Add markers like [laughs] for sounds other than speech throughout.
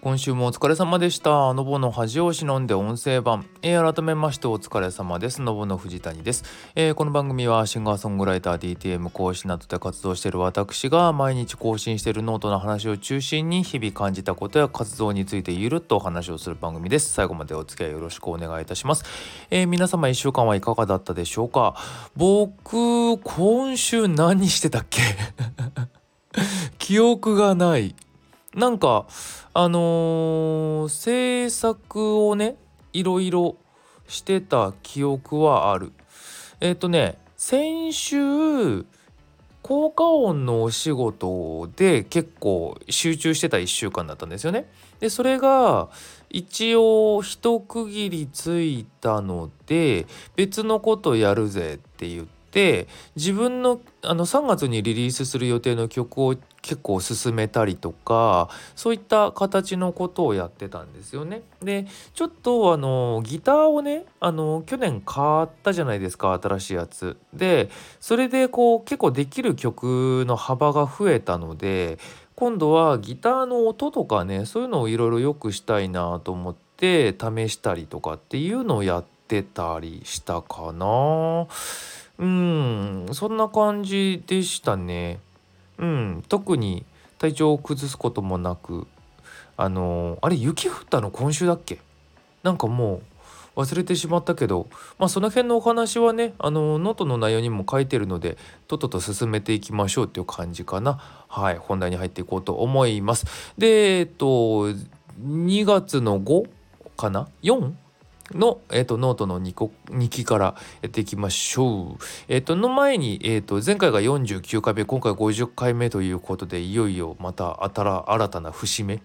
今週もお疲れ様でした。のぼの恥を忍んで音声版。えー、改めましてお疲れ様です。のぼの藤谷です、えー、この番組はシンガーソングライター DTM 講師などで活動している私が毎日更新しているノートの話を中心に日々感じたことや活動についてゆるっとお話をする番組です。最後までお付き合いよろしくお願いいたします。えー、皆様1週間はいかがだったでしょうか？僕、今週何してたっけ？[laughs] 記憶がない。なんかあのー、制作をねいろいろしてた記憶はある。えっ、ー、とね先週効果音のお仕事で結構集中してた1週間だったんですよね。でそれが一応一区切りついたので別のことやるぜって言ってって自分のあの3月にリリースする予定の曲を結構進めたりとかそういった形のことをやってたんですよね。でちょっとあのギターをねあの去年買ったじゃないですか新しいやつ。でそれでこう結構できる曲の幅が増えたので今度はギターの音とかねそういうのをいろいろ良くしたいなと思って試したりとかっていうのをやってたりしたかな。うんそんな感じでしたね。うん特に体調を崩すこともなくあのあれ雪降ったの今週だっけ？なんかもう忘れてしまったけどまあその辺のお話はねあのノートの内容にも書いてるのでとっとと進めていきましょうっていう感じかな。はい本題に入っていこうと思います。でえっと2月の5かな？4? の、えーと、ノートの 2, 個2期からやっていきましょう。え、ー、との前に、えーと、前回が49回目今回50回目ということでいよいよまた新たな節目？[laughs] っ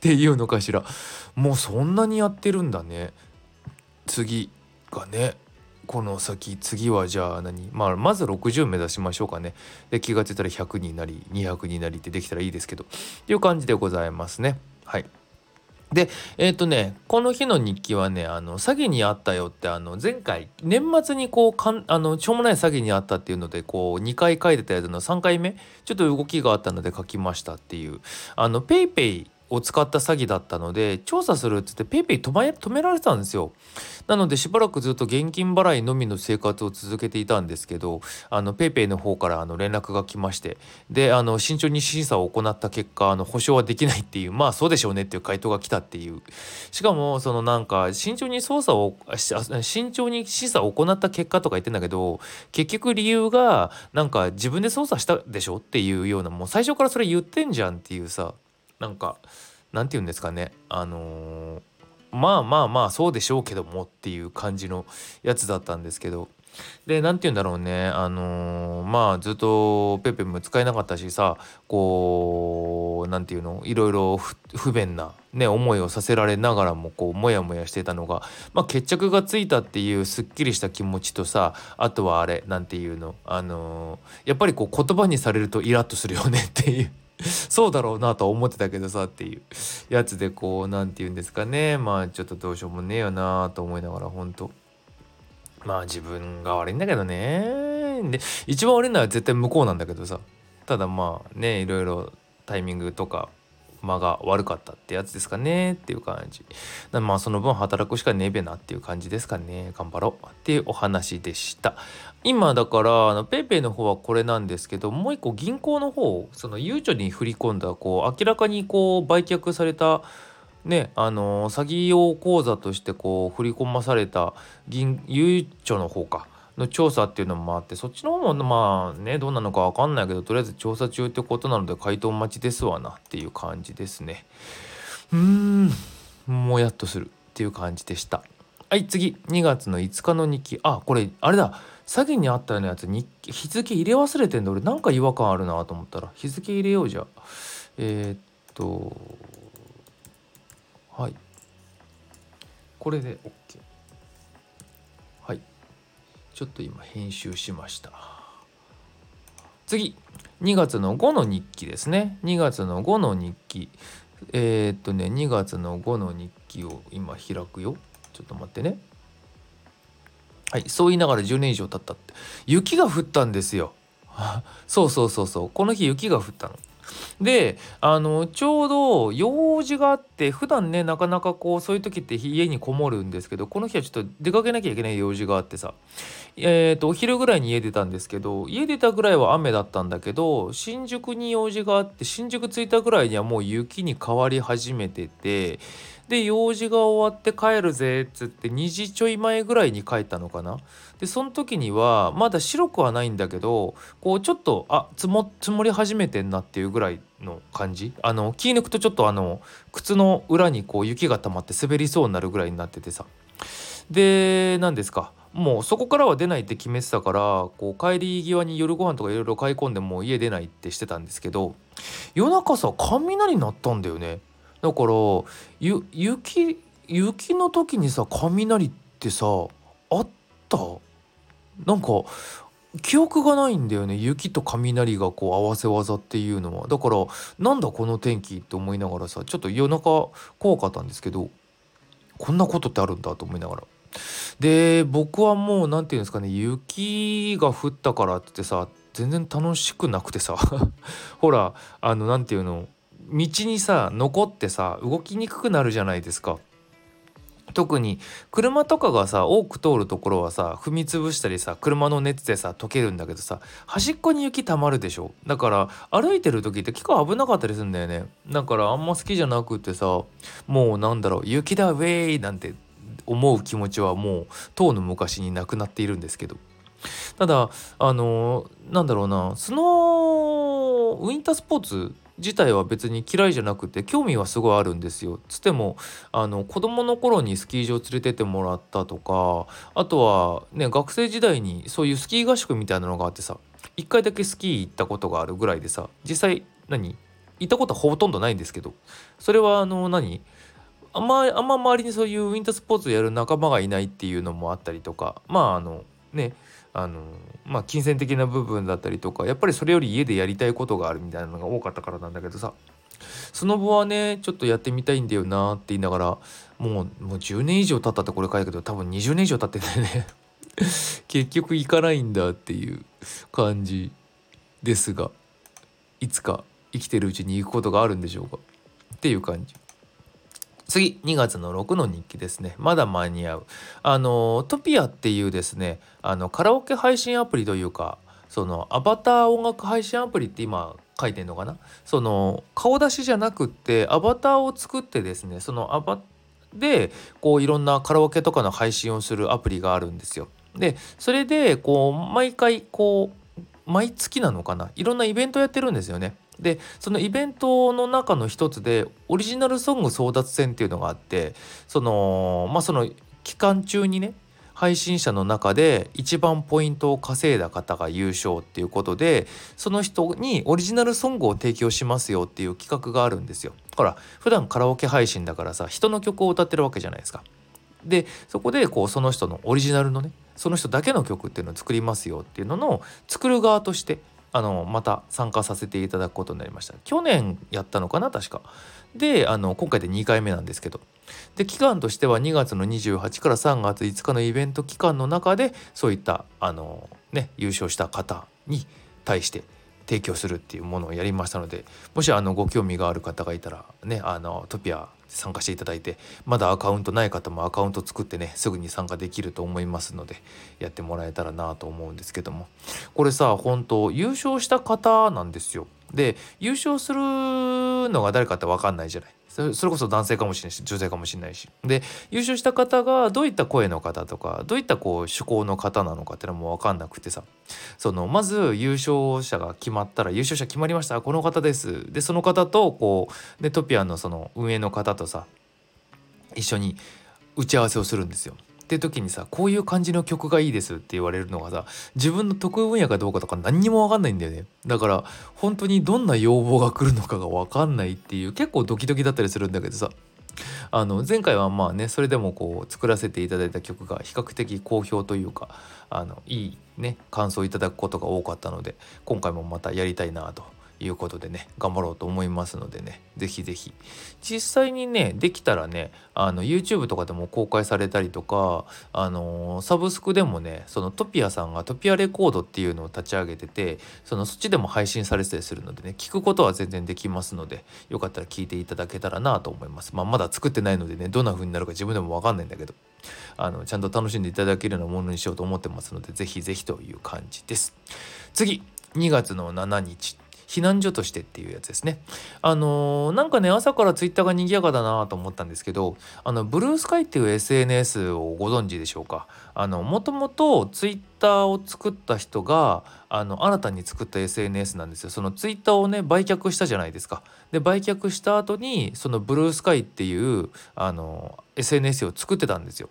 ていうのかしら。もうそんなにやってるんだね。次がねこの先次はじゃあ何、まあ、まず60目指しましょうかね。で気が付いたら100になり200になりってできたらいいですけど。っていう感じでございますね。はい。でえっ、ー、とねこの日の日記はねあの詐欺にあったよってあの前回年末にこうかんあのしょうもない詐欺にあったっていうのでこう2回書いてたやつの3回目ちょっと動きがあったので書きましたっていうあの PayPay を使った詐欺だったので調査するっつって PayPay 止め止められてたんですよ。なのでしばらくずっと現金払いのみの生活を続けていたんですけどあの PayPay の方からあの連絡が来ましてであの慎重に審査を行った結果あの保証はできないっていうまあそうでしょうねっていう回答が来たっていう。しかもそのなんか慎重に捜査を慎重に審査を行った結果とか言ってんだけど結局理由がなんか自分で捜査したでしょっていうようなもう最初からそれ言ってんじゃんっていうさ。なんかなんて言うんですかね。あのー、まあまあまあそうでしょうけどもっていう感じのやつだったんですけど。で何て言うんだろうね。あのー、まあずっとペペも使えなかったしさこう何て言うのいろいろ不便なね思いをさせられながらもこうモヤモヤしてたのが、まあ、決着がついたっていうすっきりした気持ちとさあとはあれ何て言うのあのー、やっぱりこう言葉にされるとイラッとするよねっていう。[laughs] そうだろうなとは思ってたけどさっていうやつでこう何て言うんですかね。まあちょっとどうしようもねえよなと思いながらほんと。まあ自分が悪いんだけどね。で一番悪いのは絶対向こうなんだけどさ。ただまあねいろいろタイミングとか間が悪かったってやつですかねっていう感じ。まあその分働くしかねえべなっていう感じですかね。頑張ろう。っていうお話でした。今だからあの PayPay の方はこれなんですけどもう一個銀行の方そのゆうちょに振り込んだこう明らかにこう売却されたねあの詐欺用口座としてこう振り込まされた銀ゆうちょの方か。の調査っていうのもあってそっちの方もまあねどうなのか分かんないけどとりあえず調査中ってことなので回答待ちですわなっていう感じですね。うーん。もやっとするっていう感じでした。はい次。2月の5日の日。記あこれあれだ。詐欺にあったようなやつに日付入れ忘れてんだ。俺なんか違和感あるなと思ったら。日付入れようじゃ。えー、っとはい。これで OK はい。ちょっと今編集しました。次。2月の5の日記ですね。2月の5の日記。えー、っとね2月の5の日記を今開くよ。ちょっと待ってね。はい、そう言いながら10年以上経ったって。雪が降ったんですよ。[laughs] そうそうそうそう。この日雪が降ったの。であのちょうど用事があって普段ねなかなかこうそういう時って家にこもるんですけどこの日はちょっと出かけなきゃいけない用事があってさえーと、お昼ぐらいに家出たんですけど家出たぐらいは雨だったんだけど新宿に用事があって新宿着いたぐらいにはもう雪に変わり始めててで用事が終わって帰るぜっつって2時ちょい前ぐらいに帰ったのかな。でその時にはまだ白くはないんだけどこうちょっとあ積も積もり始めてんなっていうぐらいの感じ。あの気抜くとちょっとあの靴の裏にこう雪が溜まって滑りそうになるぐらいになっててさ。で何ですか。もうそこからは出ないって決めてたからこう帰り際に夜ご飯とかいろいろ買い込んでもう家出ないってしてたんですけど夜中さ雷鳴ったんだよね。だから雪雪の時にさ雷ってさあった？なんか記憶がないんだよね。雪と雷がこう合わせ技っていうのは。だからなんだこの天気って思いながらさちょっと夜中怖かったんですけどこんなことってあるんだと思いながら。で僕はもう何て言うんですかね雪が降ったからってさ全然楽しくなくてさ。[laughs] ほらあの何て言うの？道にさ残ってさ動きにくくなるじゃないですか。特に車とかがさ多く通るところはさ踏み潰したりさ車の熱でさ溶けるんだけどさ端っこに雪たまるでしょ。だから歩いてる時って結構危なかったりするんだよね。だからあんま好きじゃなくってさもうなんだろう雪だウェイなんて思う気持ちはもうとうの昔になくなっているんですけど。ただあのなんだろうなスノーウィンタースポーツ自体は別に嫌いじゃなくて興味はすごいあるんですよ。つってもあの子供の頃にスキー場連れてってもらったとかあとはね学生時代にそういうスキー合宿みたいなのがあってさ一回だけスキー行ったことがあるぐらいでさ実際何？行ったことはほとんどないんですけどそれはあの何？あんまあんま周りにそういうウィンタースポーツやる仲間がいないっていうのもあったりとかまああのねあのまあ金銭的な部分だったりとかやっぱりそれより家でやりたいことがあるみたいなのが多かったからなんだけどさスノボはねちょっとやってみたいんだよなって言いながらもうもう10年以上経ったってこれ書いたけど多分20年以上経っててね [laughs] 結局行かないんだっていう感じですがいつか生きてるうちに行くことがあるんでしょうか？っていう感じ。次2月の6の日記ですねまだ間に合うあのトピアっていうですねあのカラオケ配信アプリというかそのアバター音楽配信アプリって今書いてんのかな？その顔出しじゃなくってアバターを作ってですねそのアバでこういろんなカラオケとかの配信をするアプリがあるんですよ。でそれでこう毎回こう毎月なのかな？いろんなイベントやってるんですよね。でそのイベントの中の一つでオリジナルソング争奪戦っていうのがあってそのまあその期間中にね配信者の中で一番ポイントを稼いだ方が優勝っていうことでその人にオリジナルソングを提供しますよっていう企画があるんですよ。ほら普段カラオケ配信だからさ人の曲を歌ってるわけじゃないですか。でそこでこうその人のオリジナルのねその人だけの曲っていうのを作りますよっていうのの作る側としてあのまた参加させていただくことになりました。去年やったのかな確か。であの今回で2回目なんですけど。で期間としては2月の28から3月5日のイベント期間の中でそういったあのね優勝した方に対して提供するっていうものをやりましたのでもしあのご興味がある方がいたらねあのトピア参加していただいてまだアカウントない方もアカウント作ってねすぐに参加できると思いますのでやってもらえたらなと思うんですけどもこれさ本当優勝した方なんですよ。で優勝するのが誰かって分かんないじゃない。それこそ男性かもしれないし女性かもしれないし。で優勝した方がどういった声の方とかどういったこう趣向の方なのかっていうのも分かんなくてさ。そのまず優勝者が決まったら優勝者決まりました。この方です。でその方とこうでトピアのその運営の方とさ一緒に打ち合わせをするんですよ。って時にさこういう感じの曲がいいですって言われるのがさ自分の得意分野かどうかとか何にも分かんないんだよね。だから本当にどんな要望が来るのかが分かんないっていう結構ドキドキだったりするんだけどさ。あの前回はまあねそれでもこう作らせていただいた曲が比較的好評というかあのいいね感想をいただくことが多かったので今回もまたやりたいなということでね頑張ろうと思いますのでね是非是非実際にねできたらねあの YouTube とかでも公開されたりとかあのー、サブスクでもねそのトピアさんがトピアレコードっていうのを立ち上げててそのそっちでも配信されてたりするのでね聞くことは全然できますのでよかったら聞いていただけたらなと思います。まあまだ作ってないのでねどんな風になるか自分でも分かんないんだけどあのちゃんと楽しんでいただけるようなものにしようと思ってますので是非是非という感じです。次2月の7日。避難所としてっていうやつですね。あのー、なんかね朝からツイッターが賑やかだなと思ったんですけどあのブルースカイっていう SNS をご存知でしょうか？あのもともとツイッターを作った人があの新たに作った SNS なんですよ。そのツイッターをね売却したじゃないですか。で売却した後にそのブルースカイっていうあの SNS を作ってたんですよ。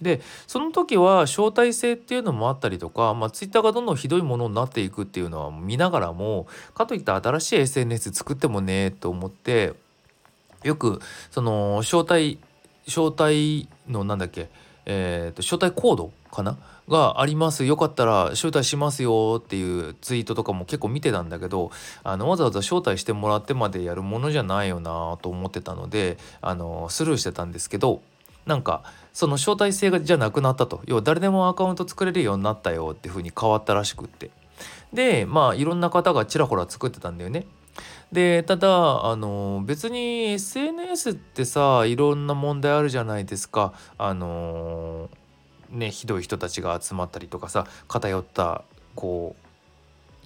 でその時は招待制っていうのもあったりとか、まあ、ツイッターがどんどんひどいものになっていくっていうのは見ながらもかといった新しい SNS 作ってもねと思ってよくその招待招待のなんだっけえーと、招待コードかな？がありますよかったら招待しますよっていうツイートとかも結構見てたんだけどあのわざわざ招待してもらってまでやるものじゃないよなと思ってたのであのスルーしてたんですけどなんかその招待制がじゃなくなったと要は誰でもアカウント作れるようになったよっていう風に変わったらしくってでまあいろんな方がちらほら作ってたんだよね。でただあの別に SNS ってさいろんな問題あるじゃないですか。あのねひどい人たちが集まったりとかさ偏ったこう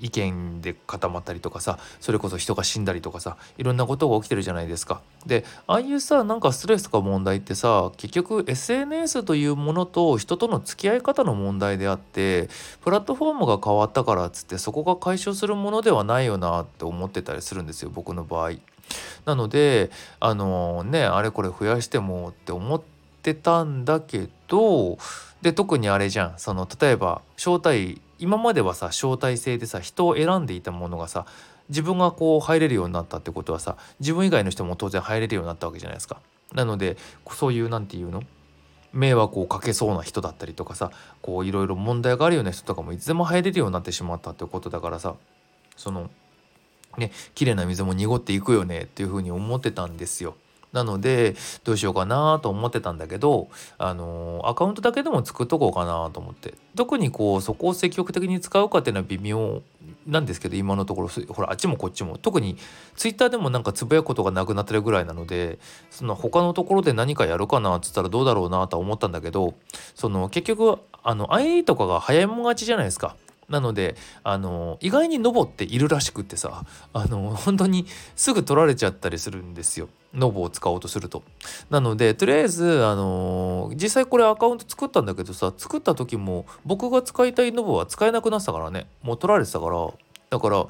意見で固まったりとかさそれこそ人が死んだりとかさいろんなことが起きてるじゃないですか。でああいうさなんかストレスとか問題ってさ結局 SNS というものと人との付き合い方の問題であってプラットフォームが変わったからっつってそこが解消するものではないよなって思ってたりするんですよ僕の場合。なのであのねあれこれ増やしてもって思ってたんだけどで特にあれじゃんその例えば招待今まではさ招待制でさ人を選んでいたものがさ自分がこう入れるようになったってことはさ自分以外の人も当然入れるようになったわけじゃないですか。なのでそういう何て言うの？迷惑をかけそうな人だったりとかさこういろいろ問題があるような人とかもいつでも入れるようになってしまったってことだからさそのね綺麗な水も濁っていくよねっていうふうに思ってたんですよ。なのでどうしようかなと思ってたんだけどあのアカウントだけでも作っとこうかなと思って。特にこうそこを積極的に使うかっていうのは微妙なんですけど今のところ。ほらあっちもこっちも。特にツイッターでもなんかつぶやくことがなくなってるぐらいなのでその他のところで何かやるかなっつったらどうだろうなと思ったんだけどその結局あの ID とかが早いもん勝ちじゃないですか。なのであの意外にノボっているらしくってさあの本当にすぐ取られちゃったりするんですよ。ノボを使おうとすると。なのでとりあえずあの実際これアカウント作ったんだけどさ作った時も僕が使いたいノボは使えなくなってたからね。もう取られてたから。だから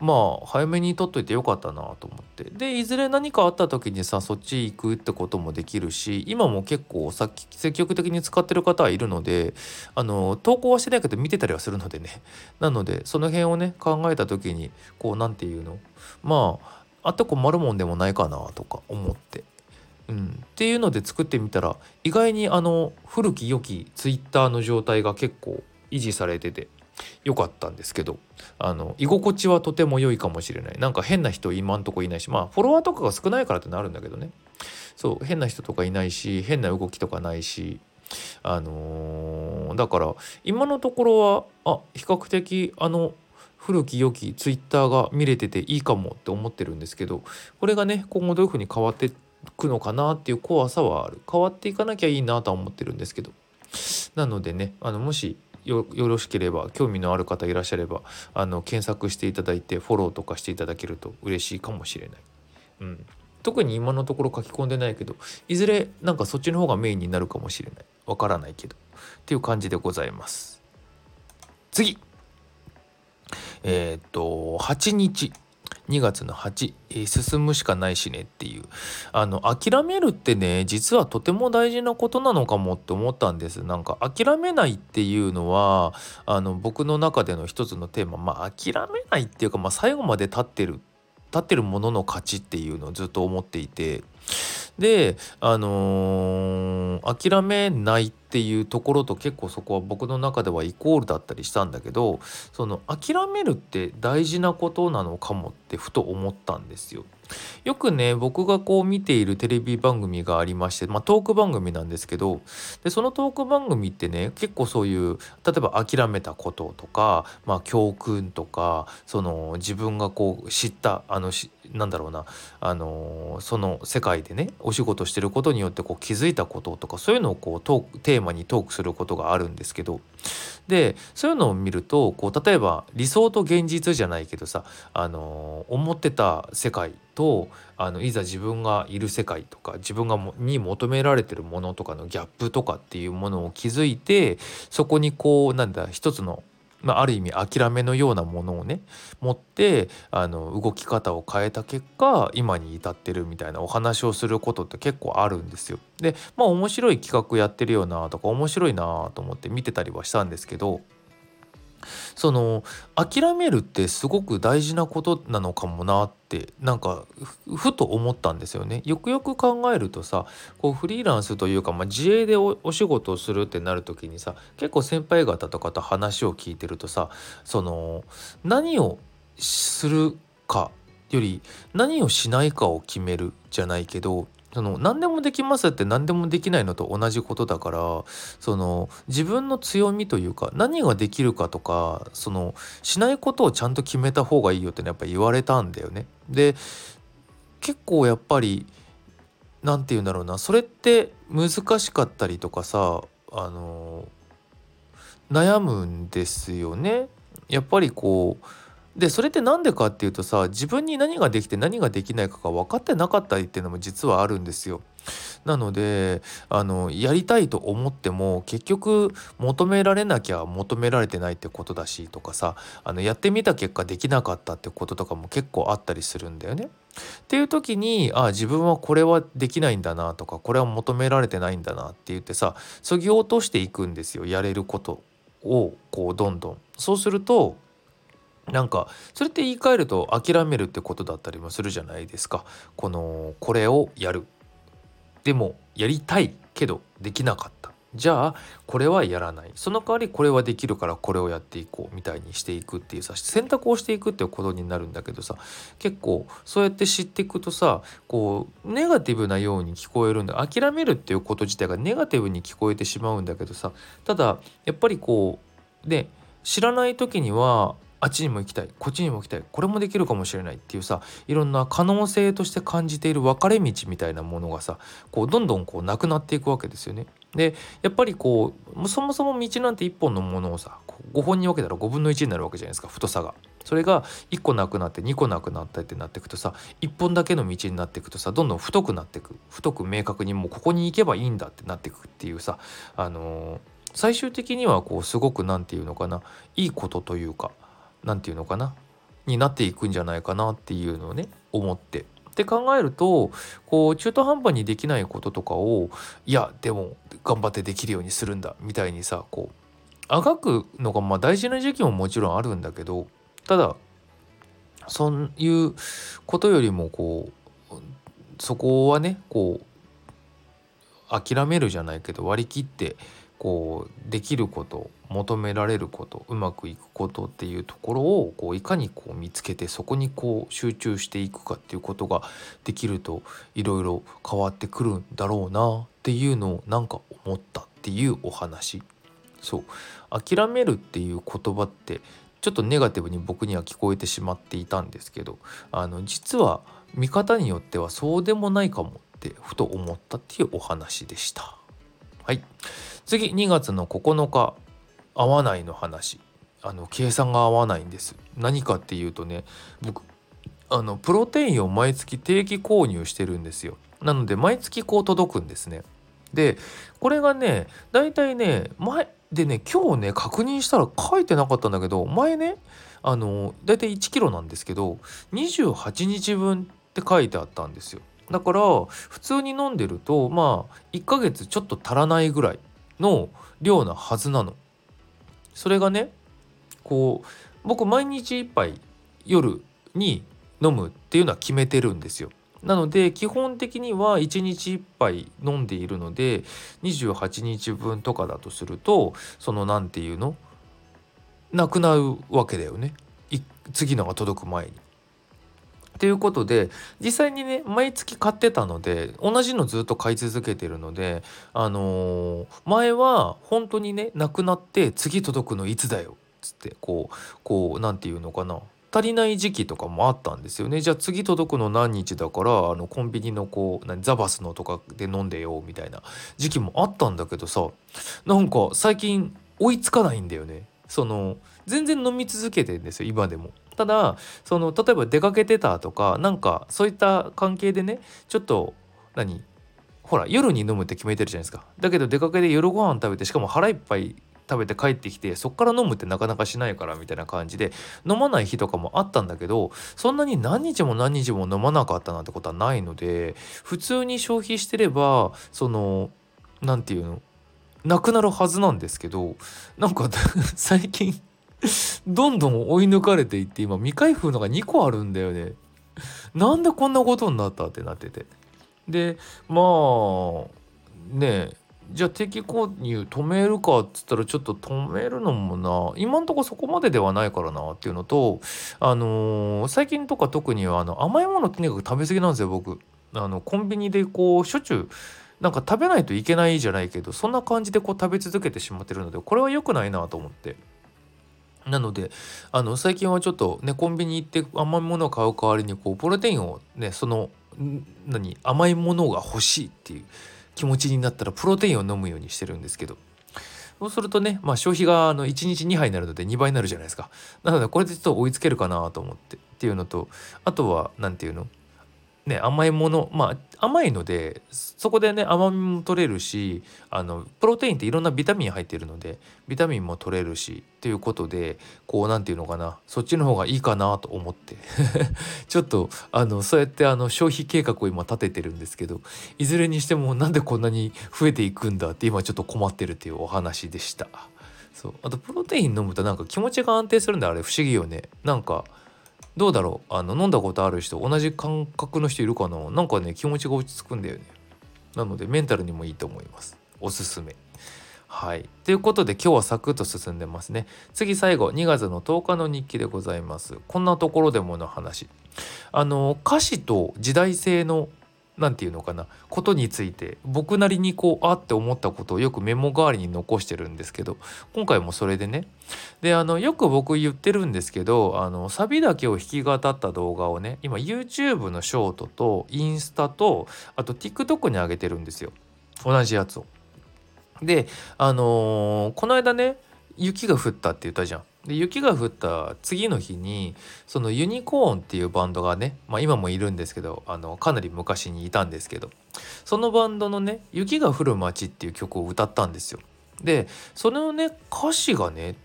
まあ早めに取っといてよかったなと思って。でいずれ何かあった時にさそっち行くってこともできるし今も結構さっき積極的に使ってる方はいるのであの投稿はしてないけど見てたりはするのでね。なのでその辺をね考えた時にこう何て言うの？まああって困るもんでもないかなとか思って。うん、っていうので作ってみたら意外にあの古き良きツイッターの状態が結構維持されてて良かったんですけどあの居心地はとても良いかもしれない。なんか変な人今んとこいないしまあフォロワーとかが少ないからってなるんだけどね。そう変な人とかいないし変な動きとかないしあのー、だから今のところはあ比較的あの古き良きツイッターが見れてていいかもって思ってるんですけどこれがね今後どういう風に変わっていくのかなっていう怖さはある。変わっていかなきゃいいなとは思ってるんですけど。なのでねあのもしよろしければ興味のある方いらっしゃればあの検索していただいてフォローとかしていただけると嬉しいかもしれない。うん。特に今のところ書き込んでないけどいずれなんかそっちの方がメインになるかもしれない。わからないけど。っていう感じでございます。次。えっ、と8日2月の8、えー、進むしかないしねっていう。あの諦めるってね実はとても大事なことなのかもって思ったんです。なんか諦めないっていうのはあの僕の中での一つのテーマ。まあ諦めないっていうか、まあ、最後まで立ってる立ってるものの勝ちっていうのをずっと思っていて。であのー、諦めないってっていうところと結構そこは僕の中ではイコールだったりしたんだけどその諦めるって大事なことなのかもってふと思ったんですよ。よくね僕がこう見ているテレビ番組がありまして、まあ、トーク番組なんですけどでそのトーク番組ってね結構そういう例えば諦めたこととか、まあ、教訓とかその自分がこう知ったあのしなんだろうなあのその世界でねお仕事してることによってこう気づいたこととかそういうのをこうトークテーマにトークすることがあるんですけどでそういうのを見るとこう例えば理想と現実じゃないけどさあの思ってた世界とあのいざ自分がいる世界とか自分がもに求められてるものとかのギャップとかっていうものを気づいてそこにこうなんだ一つのまあ、ある意味諦めのようなものをね持ってあの動き方を変えた結果今に至ってるみたいなお話をすることって結構あるんですよ。でまあ面白い企画やってるよなとか面白いなと思って見てたりはしたんですけどその諦めるってすごく大事なことなのかもなってなんかふと思ったんですよね。よくよく考えるとさこうフリーランスというか、まあ、自営でお仕事をするってなる時にさ結構先輩方とかと話を聞いてるとさその何をするかより何をしないかを決めるじゃないけどその何でもできますって何でもできないのと同じことだからその自分の強みというか何ができるかとかそのしないことをちゃんと決めた方がいいよってねやっぱ言われたんだよね。で結構やっぱり何て言うんだろうなそれって難しかったりとかさあの悩むんですよね。やっぱりこうでそれって何でかっていうとさ自分に何ができて何ができないかが分かってなかったりっていうのも実はあるんですよ。なのであのやりたいと思っても結局求められなきゃ求められてないってことだしとかさあのやってみた結果できなかったってこととかも結構あったりするんだよね。っていう時にあ自分はこれはできないんだなとかこれは求められてないんだなって言ってさそぎ落としていくんですよやれることをこうどんどん。そうするとなんかそれって言い換えると諦めるってことだったりもするじゃないですか。このこれをやる。でもやりたいけどできなかった。じゃあこれはやらない。その代わりこれはできるからこれをやっていこう。みたいにしていくっていうさ選択をしていくっていうことになるんだけどさ結構そうやって知っていくとさこうネガティブなように聞こえるんだ。諦めるっていうこと自体がネガティブに聞こえてしまうんだけどさただやっぱりこうで知らない時にはあっちにも行きたいこっちにも行きたいこれもできるかもしれないっていうさいろんな可能性として感じている分かれ道みたいなものがさこうどんどんこうなくなっていくわけですよね。でやっぱりこうそもそも道なんて1本のものをさ5本に分けたら5分の1になるわけじゃないですか太さが。それが1個なくなって2個なくなったってなっていくとさ1本だけの道になっていくとさどんどん太くなっていく太く明確にもうここに行けばいいんだってなっていくっていうさあのー、最終的にはこうすごく何て言うのかないいことというか何て言うのかな？になっていくんじゃないかなっていうのをね思って。って考えるとこう中途半端にできないこととかをいやでも頑張ってできるようにするんだみたいにさこうあがくのがまあ大事な時期ももちろんあるんだけどただそういうことよりもこうそこはねこう諦めるじゃないけど割り切ってこうできること求められることうまくいくことっていうところをこういかにこう見つけてそこにこう集中していくかっていうことができるといろいろ変わってくるんだろうなっていうのをなんか思ったっていうお話。そう。諦めるっていう言葉ってちょっとネガティブに僕には聞こえてしまっていたんですけどあの実は見方によってはそうでもないかもってふと思ったっていうお話でした。はい。次2月の9日。合わないの話。あの計算が合わないんです。何かっていうとね僕あのプロテインを毎月定期購入してるんですよ。なので毎月こう届くんですね。でこれがねだいたいね前でね今日ね確認したら書いてなかったんだけど前ねあのだいたい1 k g なんですけど28日分って書いてあったんですよ。だから普通に飲んでるとまあ1ヶ月ちょっと足らないぐらいの量なはずなの。それがねこう僕毎日1杯夜に飲むっていうのは決めてるんですよ。なので基本的には1日1杯飲んでいるので28日分とかだとするとその何て言うの？なくなるわけだよね次のが届く前に。ということで実際にね毎月買ってたので同じのずっと買い続けてるのであのー、前は本当にねなくなって次届くのいつだよっつってこうこう何て言うのかな足りない時期とかもあったんですよねじゃあ次届くの何日だからあのコンビニのこう何ザバスのとかで飲んでよみたいな時期もあったんだけどさなんか最近追いつかないんだよねその全然飲み続けてんですよ今でも。ただその例えば出かけてたとかなんかそういった関係でねちょっと何ほら夜に飲むって決めてるじゃないですか。だけど出かけで夜ご飯食べてしかも腹いっぱい食べて帰ってきてそっから飲むってなかなかしないからみたいな感じで飲まない日とかもあったんだけどそんなに何日も何日も飲まなかったなんてことはないので普通に消費してればその何て言うのなくなるはずなんですけどなんか [laughs] 最近どんどん追い抜かれていって今未開封のが2個あるんだよね。なんでこんなことになったってなってて。でまあねえじゃあ定期購入止めるかっつったらちょっと止めるのもな今んとこそこまでではないからなっていうのとあのー、最近とか特にあの甘いものとにかく食べ過ぎなんですよ僕あのコンビニでこうしょっちゅうなんか食べないといけないじゃないけどそんな感じでこう食べ続けてしまってるのでこれは良くないなと思ってなのであの最近はちょっとねコンビニ行って甘いものを買う代わりにこうプロテインをねその何甘いものが欲しいっていう気持ちになったらプロテインを飲むようにしてるんですけど。そうするとね、まあ、消費があの1日2杯になるので2倍になるじゃないですか。なのでこれでちょっと追いつけるかなと思ってっていうのとあとは何て言うの？ね甘いものまあ甘いのでそこでね甘みも取れるしあのプロテインっていろんなビタミン入ってるのでビタミンも取れるしということでこう何て言うのかなそっちの方がいいかなと思って。[laughs] ちょっとあのそうやってあの消費計画を今立ててるんですけどいずれにしてもなんでこんなに増えていくんだって今ちょっと困ってるっていうお話でした。そう。あとプロテイン飲むとなんか気持ちが安定するんだ。あれ不思議よね。なんかどうだろう？あの飲んだことある人同じ感覚の人いるかな？なんかね気持ちが落ち着くんだよね。なのでメンタルにもいいと思います。おすすめ。はい。ということで今日はサクッと進んでますね。次最後2月の10日の日記でございます。こんなところでもの話。あの歌詞と時代性の何て言うのかなことについて僕なりにこうあって思ったことをよくメモ代わりに残してるんですけど今回もそれでねであのよく僕言ってるんですけどあのサビだけを弾き語った動画をね今 YouTube のショートとインスタとあと TikTok に上げてるんですよ同じやつを。であのー、この間ね雪が降ったって言ったじゃん。で雪が降った次の日にそのユニコーンっていうバンドがね、まあ、今もいるんですけどあのかなり昔にいたんですけどそのバンドのね「雪が降る街」っていう曲を歌ったんですよ。でそのね歌詞がね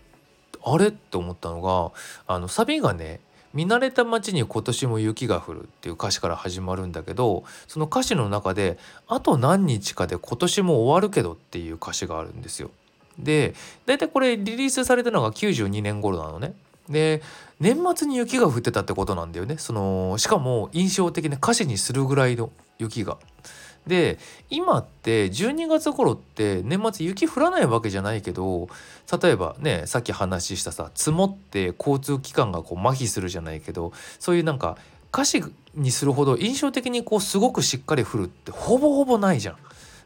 あれって思ったのがあのサビがね見慣れた街に今年も雪が降るっていう歌詞から始まるんだけどその歌詞の中であと何日かで今年も終わるけどっていう歌詞があるんですよ。で大体これリリースされたのが92年頃なのね。で年末に雪が降ってたってことなんだよねそのしかも印象的な歌詞にするぐらいの雪が。で今って12月頃って年末雪降らないわけじゃないけど例えばねさっき話したさ積もって交通機関がこう麻痺するじゃないけどそういうなんか歌詞にするほど印象的にこうすごくしっかり降るってほぼほぼないじゃん。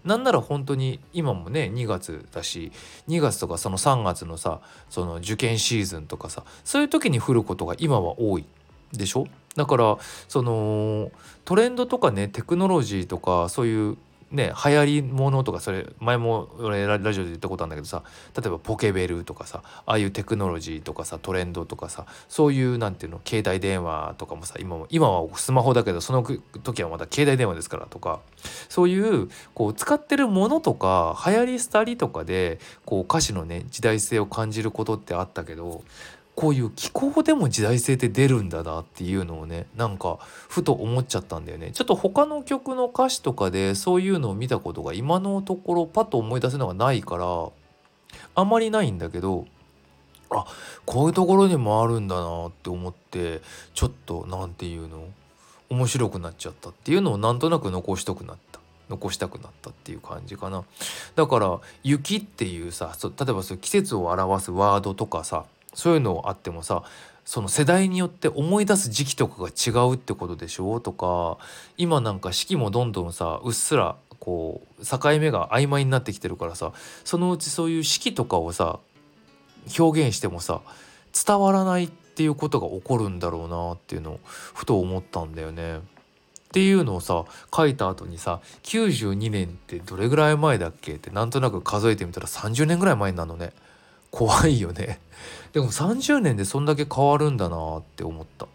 なんなら本当に今もね2月だし2月とかその3月のさその受験シーズンとかさそういう時に降ることが今は多いでしょ？だからそのトレンドとかねテクノロジーとかそういうね流行りものとかそれ前も俺ラジオで言ったことあるんだけどさ例えばポケベルとかさああいうテクノロジーとかさトレンドとかさそういうなんていうの携帯電話とかもさ今も今はスマホだけどその時はまだ携帯電話ですからとかそういうこう使ってるものとか流行り廃りとかでこう歌詞のね時代性を感じることってあったけどこういう気候でも時代性って出るんだなっていうのをねなんかふと思っちゃったんだよね。ちょっと他の曲の歌詞とかでそういうのを見たことが今のところパッと思い出せるのがないからあまりないんだけどあこういうところにもあるんだなって思ってちょっと何て言うの面白くなっちゃったっていうのをなんとなく残しとくなった。残したくなったっていう感じかな。だから雪っていうさ例えばそう季節を表すワードとかさそういうのあってもさその世代によって思い出す時期とかが違うってことでしょ？とか今なんか四季もどんどんさうっすらこう境目が曖昧になってきてるからさそのうちそういう四季とかをさ表現してもさ伝わらないっていうことが起こるんだろうなっていうのをふと思ったんだよね。っていうのをさ書いた後にさ92年ってどれぐらい前だっけ？ってなんとなく数えてみたら30年ぐらい前になるのね。怖いよね。でも30年でそんだけ変わるんだなって思った。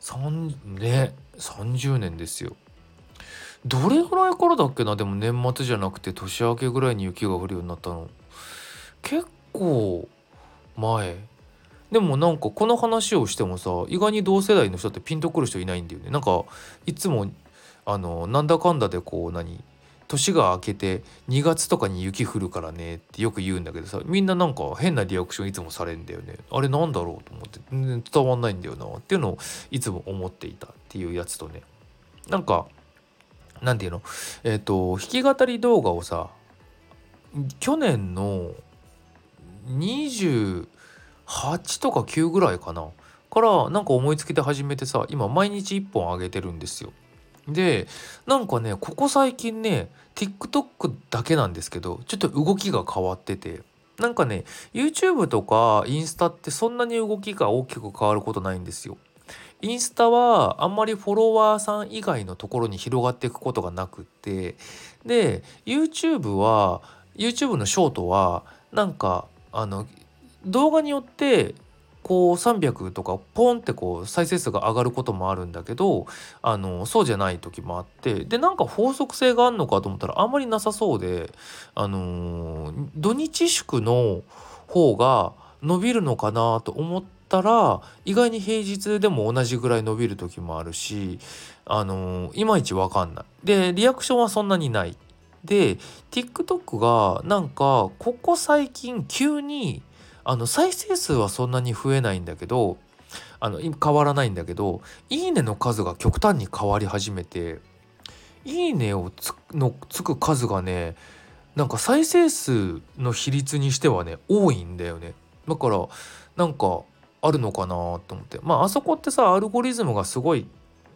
3ね30年ですよ。どれぐらいからだっけな？でも年末じゃなくて年明けぐらいに雪が降るようになったの。結構前。でもなんかこの話をしてもさ意外に同世代の人ってピンとくる人いないんだよね。なんかいつもあのなんだかんだでこう何？年が明けて2月とかに雪降るからねってよく言うんだけどさみんななんか変なリアクションいつもされるんだよね。あれなんだろうと思って全然伝わんないんだよなっていうのをいつも思っていたっていうやつとね。なんかなんていうの？えっ、ー、と弾き語り動画をさ去年の28とか9ぐらいかな。からなんか思いつきで始めてさ今毎日1本あげてるんですよ。でなんかねここ最近ね TikTok だけなんですけどちょっと動きが変わっててなんかね YouTube とかインスタってそんなに動きが大きく変わることないんですよ。インスタはあんまりフォロワーさん以外のところに広がっていくことがなくってで YouTube は YouTube のショートはなんかあの動画によってこう300とかポンってこう再生数が上がることもあるんだけどあのそうじゃない時もあってでなんか法則性があるのかと思ったらあんまりなさそうであの、土日祝の方が伸びるのかなと思ったら意外に平日でも同じぐらい伸びる時もあるしあの、いまいち分かんない。でリアクションはそんなにない。で TikTok がなんかここ最近急にあの再生数はそんなに増えないんだけどあの変わらないんだけど「いいね」の数が極端に変わり始めて「いいね」をつのつく数がねなんか再生数の比率にしてはね多いんだよね。だからなんかあるのかなと思って。まああそこってさアルゴリズムがすごい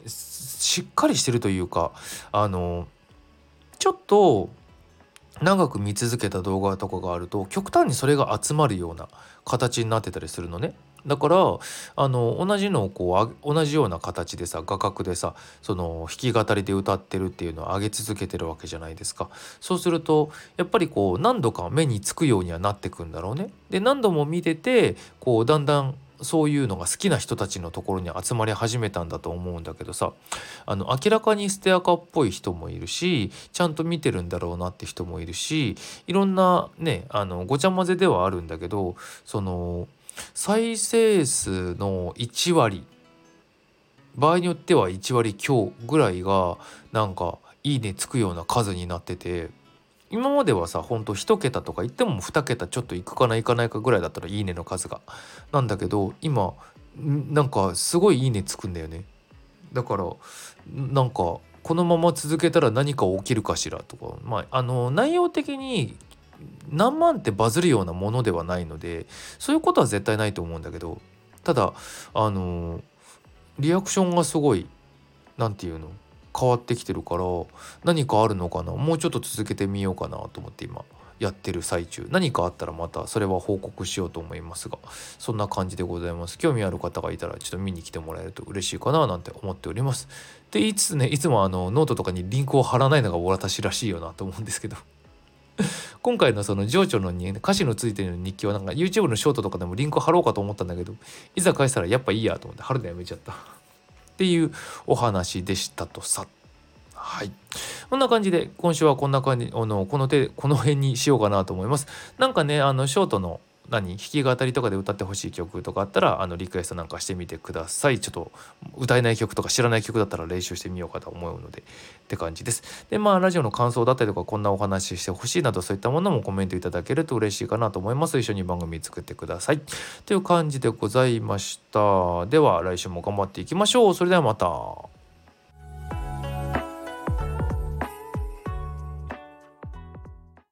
しっかりしてるというかあのちょっと長く見続けた動画とかがあると極端にそれが集まるような形になってたりするのね。だからあの同じのをこう同じような形でさ画角でさその弾き語りで歌ってるっていうのを上げ続けてるわけじゃないですかそうするとやっぱりこう何度か目につくようにはなってくんだろうねで何度も見ててこうだんだんそういうのが好きな人たちのところに集まり始めたんだと思うんだけどさあの明らかにステアカっぽい人もいるしちゃんと見てるんだろうなって人もいるしいろんなねあのごちゃ混ぜではあるんだけどその再生数の1割場合によっては1割強ぐらいがなんかいいねつくような数になってて今まではさほんと1桁とか言っても2桁ちょっといくかないかないかぐらいだったらいいねの数が。なんだけど今なんかすごいいいねつくんだよね。だからなんかこのまま続けたら何か起きるかしらとか。まああの内容的に何万ってバズるようなものではないのでそういうことは絶対ないと思うんだけど。ただあのリアクションがすごい何て言うの？変わってきてるから何かあるのかな？もうちょっと続けてみようかなと思って今やってる最中。何かあったらまたそれは報告しようと思いますがそんな感じでございます。興味ある方がいたらちょっと見に来てもらえると嬉しいかななんて思っております。でいつねいつもあのノートとかにリンクを貼らないのが私らしいよなと思うんですけど。[laughs] 今回のその情緒のに歌詞のついてる日記はなんか YouTube のショートとかでもリンク貼ろうかと思ったんだけどいざ返したらやっぱいいやと思って貼るのやめちゃった。っていうお話でしたとさ。はい。こんな感じで今週はこんな感じあのこの手この辺にしようかなと思います。なんかねあのショートの何？弾き語りとかで歌ってほしい曲とかあったらあのリクエストなんかしてみてください。ちょっと歌えない曲とか知らない曲だったら練習してみようかと思うのでって感じです。でまあラジオの感想だったりとかこんなお話ししてほしいなどそういったものもコメントいただけると嬉しいかなと思います。一緒に番組作ってください。という感じでございました。では来週も頑張っていきましょう。それではまた。